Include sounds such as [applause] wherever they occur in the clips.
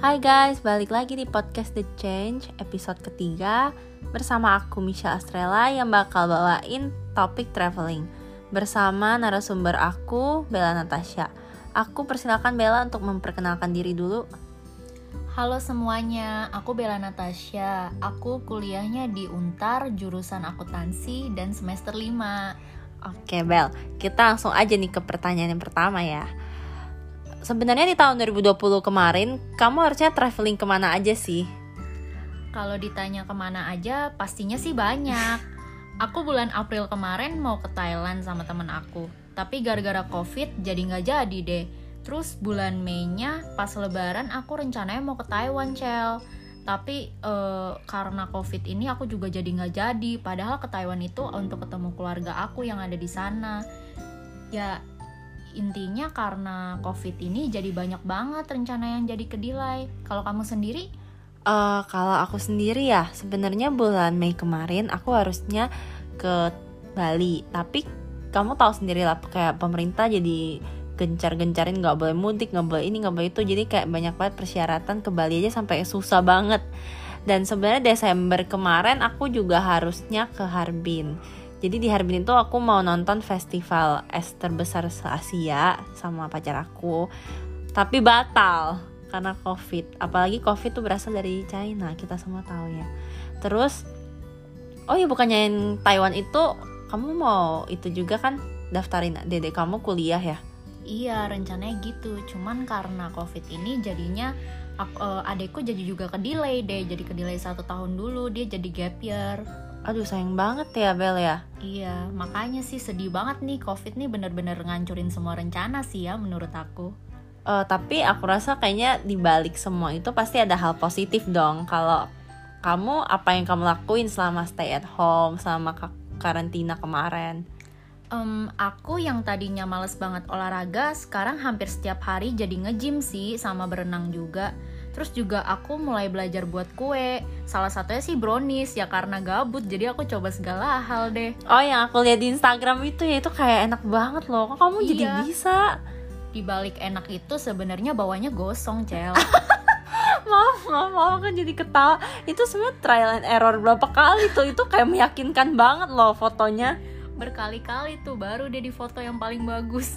Hai guys, balik lagi di podcast The Change episode ketiga bersama aku Misha Astrella yang bakal bawain topik traveling bersama narasumber aku Bella Natasha. Aku persilakan Bella untuk memperkenalkan diri dulu. Halo semuanya, aku Bella Natasha. Aku kuliahnya di Untar, jurusan akuntansi dan semester 5. Oke Bel, kita langsung aja nih ke pertanyaan yang pertama ya sebenarnya di tahun 2020 kemarin kamu harusnya traveling ke mana aja sih? Kalau ditanya ke mana aja, pastinya sih banyak. Aku bulan April kemarin mau ke Thailand sama temen aku, tapi gara-gara covid jadi nggak jadi deh. Terus bulan Mei-nya pas Lebaran aku rencananya mau ke Taiwan, Cel. Tapi eh, karena covid ini aku juga jadi nggak jadi. Padahal ke Taiwan itu untuk ketemu keluarga aku yang ada di sana. Ya intinya karena covid ini jadi banyak banget rencana yang jadi kedilai kalau kamu sendiri? Uh, kalau aku sendiri ya sebenarnya bulan Mei kemarin aku harusnya ke Bali. Tapi kamu tahu sendiri lah kayak pemerintah jadi gencar-gencarin nggak boleh mudik nggak boleh ini nggak boleh itu. Jadi kayak banyak banget persyaratan ke Bali aja sampai susah banget. Dan sebenarnya Desember kemarin aku juga harusnya ke Harbin jadi di Harbin itu aku mau nonton festival es terbesar se Asia sama pacar aku. Tapi batal karena covid. Apalagi covid tuh berasal dari China kita semua tahu ya. Terus oh ya bukannya yang Taiwan itu kamu mau itu juga kan daftarin dedek kamu kuliah ya? Iya rencananya gitu. Cuman karena covid ini jadinya aku, uh, adekku jadi juga ke delay deh. Jadi ke delay satu tahun dulu dia jadi gap year aduh sayang banget ya Bel ya. Iya makanya sih sedih banget nih covid nih bener-bener ngancurin semua rencana sih ya menurut aku. Uh, tapi aku rasa kayaknya dibalik semua itu pasti ada hal positif dong. Kalau kamu apa yang kamu lakuin selama stay at home selama karantina kemarin? Um, aku yang tadinya males banget olahraga sekarang hampir setiap hari jadi nge-gym sih sama berenang juga Terus juga aku mulai belajar buat kue. Salah satunya sih brownies ya karena gabut jadi aku coba segala hal deh. Oh yang aku lihat di Instagram itu ya itu kayak enak banget loh. Kok kamu iya. jadi bisa? Di balik enak itu sebenarnya bawahnya gosong, Cel. [laughs] maaf, maaf, maaf kan jadi ketawa. Itu sebenarnya trial and error berapa kali tuh. Itu kayak meyakinkan banget loh fotonya. Berkali-kali tuh baru deh di foto yang paling bagus.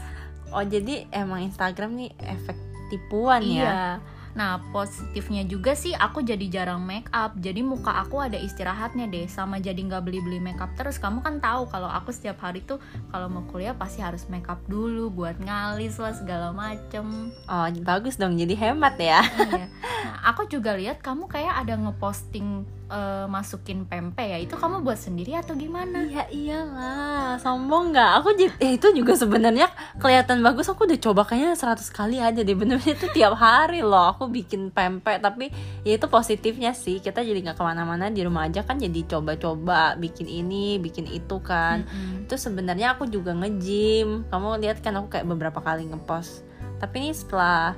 Oh, jadi emang Instagram nih efek tipuan iya. ya. Nah, positifnya juga sih aku jadi jarang make up. Jadi muka aku ada istirahatnya deh. Sama jadi nggak beli-beli make up terus. Kamu kan tahu kalau aku setiap hari tuh kalau mau kuliah pasti harus make up dulu buat ngalis lah segala macem. Oh, bagus dong. Jadi hemat ya. Iya. [laughs] Aku juga lihat kamu kayak ada ngeposting uh, masukin pempek ya. Itu kamu buat sendiri atau gimana? Iya iyalah. Sombong nggak? Aku eh, itu juga sebenarnya kelihatan bagus. Aku udah coba kayaknya 100 kali aja deh. Benernya itu tiap hari loh aku bikin pempek. Tapi ya itu positifnya sih. Kita jadi nggak ke mana-mana di rumah aja kan. Jadi coba-coba bikin ini bikin itu kan. Mm -hmm. itu sebenarnya aku juga nge-gym. Kamu lihat kan aku kayak beberapa kali ngepost. Tapi ini setelah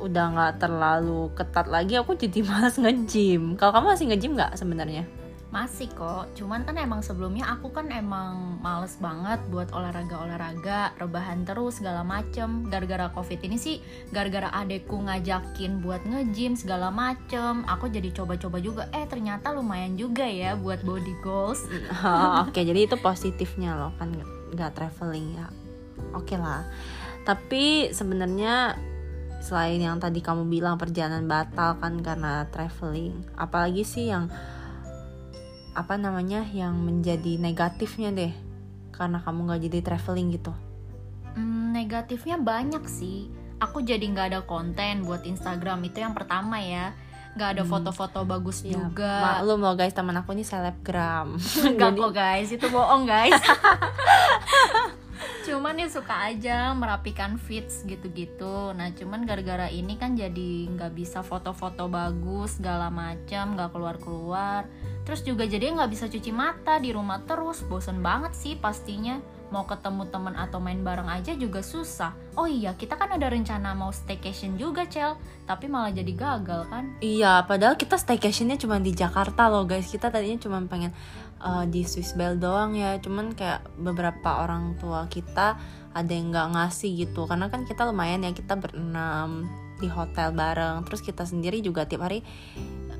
udah nggak terlalu ketat lagi aku jadi [laughs] malas nge-gym. Kalau kamu masih nge-gym nggak sebenarnya? Masih kok. Cuman kan emang sebelumnya aku kan emang males banget buat olahraga-olahraga rebahan terus segala macem. Gara-gara covid ini sih gara-gara adekku ngajakin buat nge-gym segala macem. Aku jadi coba-coba juga. Eh ternyata lumayan juga ya buat body goals. [laughs] Oh, oke. Okay, jadi itu positifnya loh kan nggak traveling ya. Oke okay lah. Tapi sebenarnya selain yang tadi kamu bilang perjalanan batal kan karena traveling apalagi sih yang apa namanya yang menjadi negatifnya deh karena kamu nggak jadi traveling gitu? Hmm, negatifnya banyak sih. Aku jadi nggak ada konten buat Instagram itu yang pertama ya. Nggak ada hmm. foto-foto hmm. bagus ya, juga. Maklum loh guys teman aku ini selebgram. [laughs] Nggak kok guys. Itu bohong guys [laughs] cuman ya suka aja merapikan fits gitu-gitu. Nah cuman gara-gara ini kan jadi nggak bisa foto-foto bagus segala macam nggak keluar-keluar. Terus juga jadi nggak bisa cuci mata di rumah terus. Bosen banget sih pastinya mau ketemu temen atau main bareng aja juga susah. Oh iya kita kan ada rencana mau staycation juga cel. Tapi malah jadi gagal kan? Iya padahal kita staycationnya cuma di Jakarta loh guys. Kita tadinya cuma pengen uh, di Swiss Bell doang ya. Cuman kayak beberapa orang tua kita ada yang nggak ngasih gitu. Karena kan kita lumayan ya kita berenam di hotel bareng. Terus kita sendiri juga tiap hari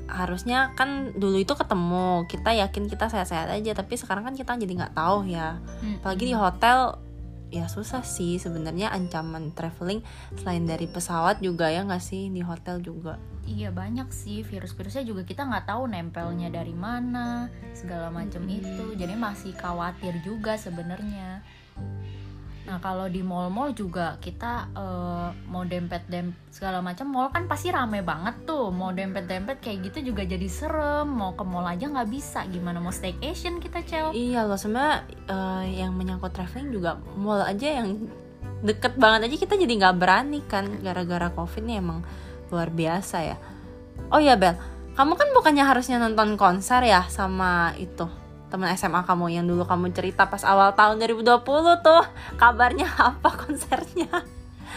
harusnya kan dulu itu ketemu kita yakin kita sehat-sehat aja tapi sekarang kan kita jadi nggak tahu ya Mm-mm. apalagi di hotel ya susah sih sebenarnya ancaman traveling selain dari pesawat juga ya nggak sih di hotel juga Iya banyak sih virus-virusnya juga kita nggak tahu nempelnya dari mana segala macam Mm-mm. itu jadi masih khawatir juga sebenarnya. Nah kalau di mall-mall juga kita eh, mau dempet-dempet segala macam mall kan pasti rame banget tuh. Mau dempet-dempet kayak gitu juga jadi serem. Mau ke mall aja nggak bisa. Gimana mau staycation kita cel? Iya loh sebenarnya eh, yang menyangkut traveling juga mall aja yang deket banget aja kita jadi nggak berani kan. Gara-gara covid nih emang luar biasa ya. Oh ya Bel. Kamu kan bukannya harusnya nonton konser ya sama itu teman SMA kamu yang dulu kamu cerita pas awal tahun 2020 tuh kabarnya [laughs] apa konsernya?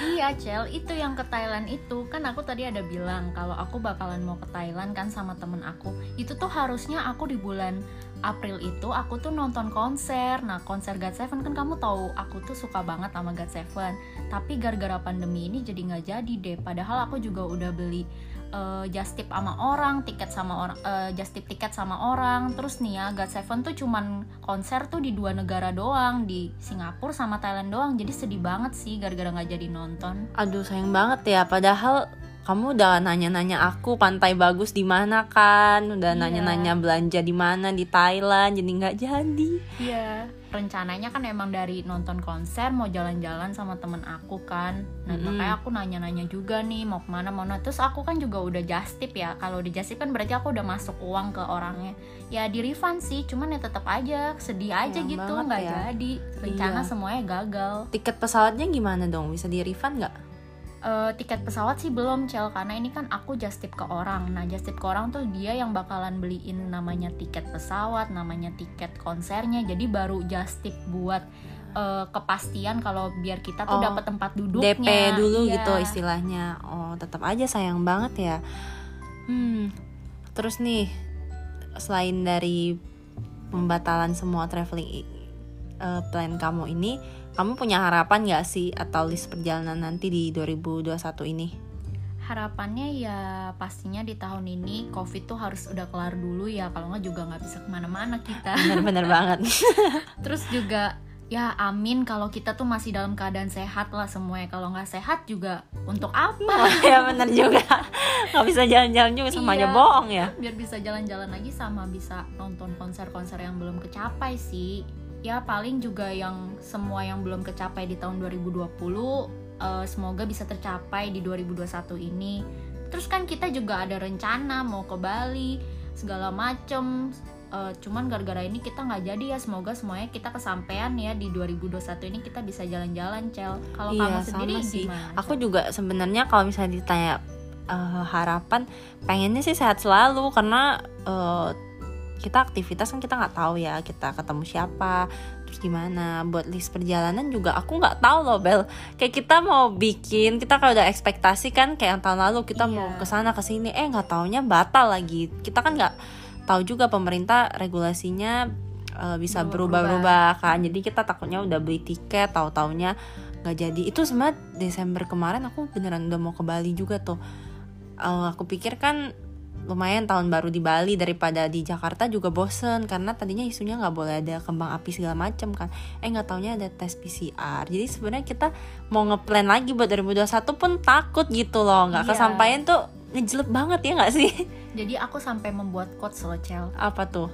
Iya Cel, itu yang ke Thailand itu. Kan aku tadi ada bilang kalau aku bakalan mau ke Thailand kan sama temen aku. Itu tuh harusnya aku di bulan April itu aku tuh nonton konser Nah konser God Seven kan kamu tahu aku tuh suka banget sama God Seven Tapi gara-gara pandemi ini jadi nggak jadi deh Padahal aku juga udah beli eh, just tip sama orang, tiket sama orang, eh, just tip tiket sama orang. Terus nih ya, God Seven tuh cuman konser tuh di dua negara doang, di Singapura sama Thailand doang. Jadi sedih banget sih gara-gara nggak jadi nonton. aduh sayang banget ya padahal kamu udah nanya-nanya aku pantai bagus di mana kan udah Iya. nanya-nanya belanja di mana di Thailand jadi nggak jadi Iya. Rencananya kan emang dari nonton konser mau jalan-jalan sama temen aku kan. Nah Mm-mm. makanya aku nanya-nanya juga nih mau ke mana mau Terus aku kan juga udah just tip ya. Kalau di just tip kan berarti aku udah masuk uang ke orangnya. Ya di refund sih, cuman ya tetap aja sedih aja Sayang gitu nggak ya. jadi. Rencana Iya. semuanya gagal. tiket pesawatnya gimana dong bisa di refund nggak Eh, tiket pesawat sih belum cel karena ini kan aku just tip ke orang. Nah just tip ke orang tuh dia yang bakalan beliin namanya tiket pesawat, namanya tiket konsernya. Jadi baru just tip buat eh, kepastian kalau biar kita tuh Oh, dapat tempat duduknya. DP dulu Iya. gitu istilahnya oh tetap aja sayang banget ya hmm terus nih selain dari pembatalan semua traveling eh, plan kamu ini kamu punya harapan nggak sih atau list perjalanan nanti di 2021 ini Harapannya ya pastinya di tahun ini COVID tuh harus udah kelar dulu ya. Kalau nggak juga nggak bisa ke mana-mana kita. [laughs] bener-bener banget [laughs] Terus juga ya amin kalau kita tuh masih dalam keadaan sehat lah semuanya. Kalau nggak sehat juga untuk apa? ya bener juga nggak bisa jalan-jalan juga sama aja Iya. bohong ya biar bisa jalan-jalan lagi sama bisa nonton konser-konser yang belum kecapai sih ya paling juga yang semua yang belum kecapai di tahun 2020 eh, semoga bisa tercapai di 2021 ini. Terus kan kita juga ada rencana mau ke Bali segala macem. Eh, cuman gara-gara ini kita nggak jadi ya. Semoga semuanya kita kesampaian ya di 2021 ini kita bisa jalan-jalan cel. Kalau Iya, kamu sendiri sama sih. gimana? Aku juga sebenarnya kalau misalnya ditanya eh, harapan pengennya sih sehat selalu. Karena eh, kita aktivitas kan kita nggak tahu ya kita ketemu siapa terus gimana. Buat list perjalanan juga aku nggak tahu loh Bel. Kayak kita mau bikin kita kalau udah ekspektasi kan kayak yang tahun lalu kita mau Iya. ke sana ke sini eh nggak taunya batal lagi. Kita kan nggak tahu juga pemerintah regulasinya eh, bisa berubah-ubah kan. Jadi kita takutnya udah beli tiket tahu taunya nggak jadi. Itu sebenarnya Desember kemarin aku beneran udah mau ke Bali juga tuh. Eh, aku pikir kan lumayan tahun baru di Bali daripada di Jakarta juga bosen karena tadinya isunya nggak boleh ada kembang api segala macem kan. Eh nggak taunya ada tes PCR jadi sebenarnya kita mau ngeplan lagi buat 2021 pun takut gitu loh. Nggak Iya. kesampaian tuh ngejelek banget ya nggak sih? Jadi aku sampai membuat quotes loh cel. Apa tuh?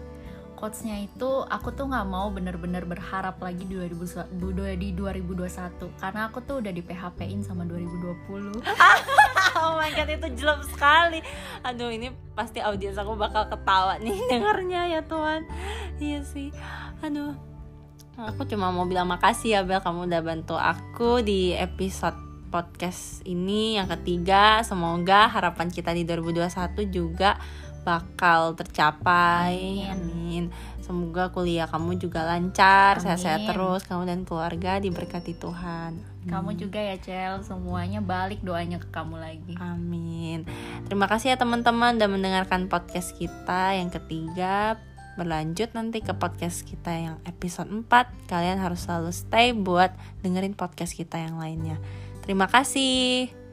Quotesnya itu aku tuh nggak mau bener-bener berharap lagi di 2000 du- du- di 2021 karena aku tuh udah di PHP-in sama 2020 [laughs] oh my god itu jelek sekali. Aduh ini pasti audiens aku bakal ketawa nih [laughs] dengarnya ya Tuhan iya sih. Aduh. Aku cuma mau bilang makasih ya Bel kamu udah bantu aku di episode podcast ini yang ketiga. Semoga harapan kita di 2021 juga bakal tercapai. Amin. amin semoga kuliah kamu juga lancar sehat-sehat Amin. terus kamu dan keluarga diberkati Tuhan kamu juga ya Cel semuanya balik doanya ke kamu lagi Amin. Terima kasih ya teman-teman udah mendengarkan podcast kita yang ketiga. Berlanjut nanti ke podcast kita yang episode 4. Kalian harus selalu stay buat dengerin podcast kita yang lainnya. Terima kasih.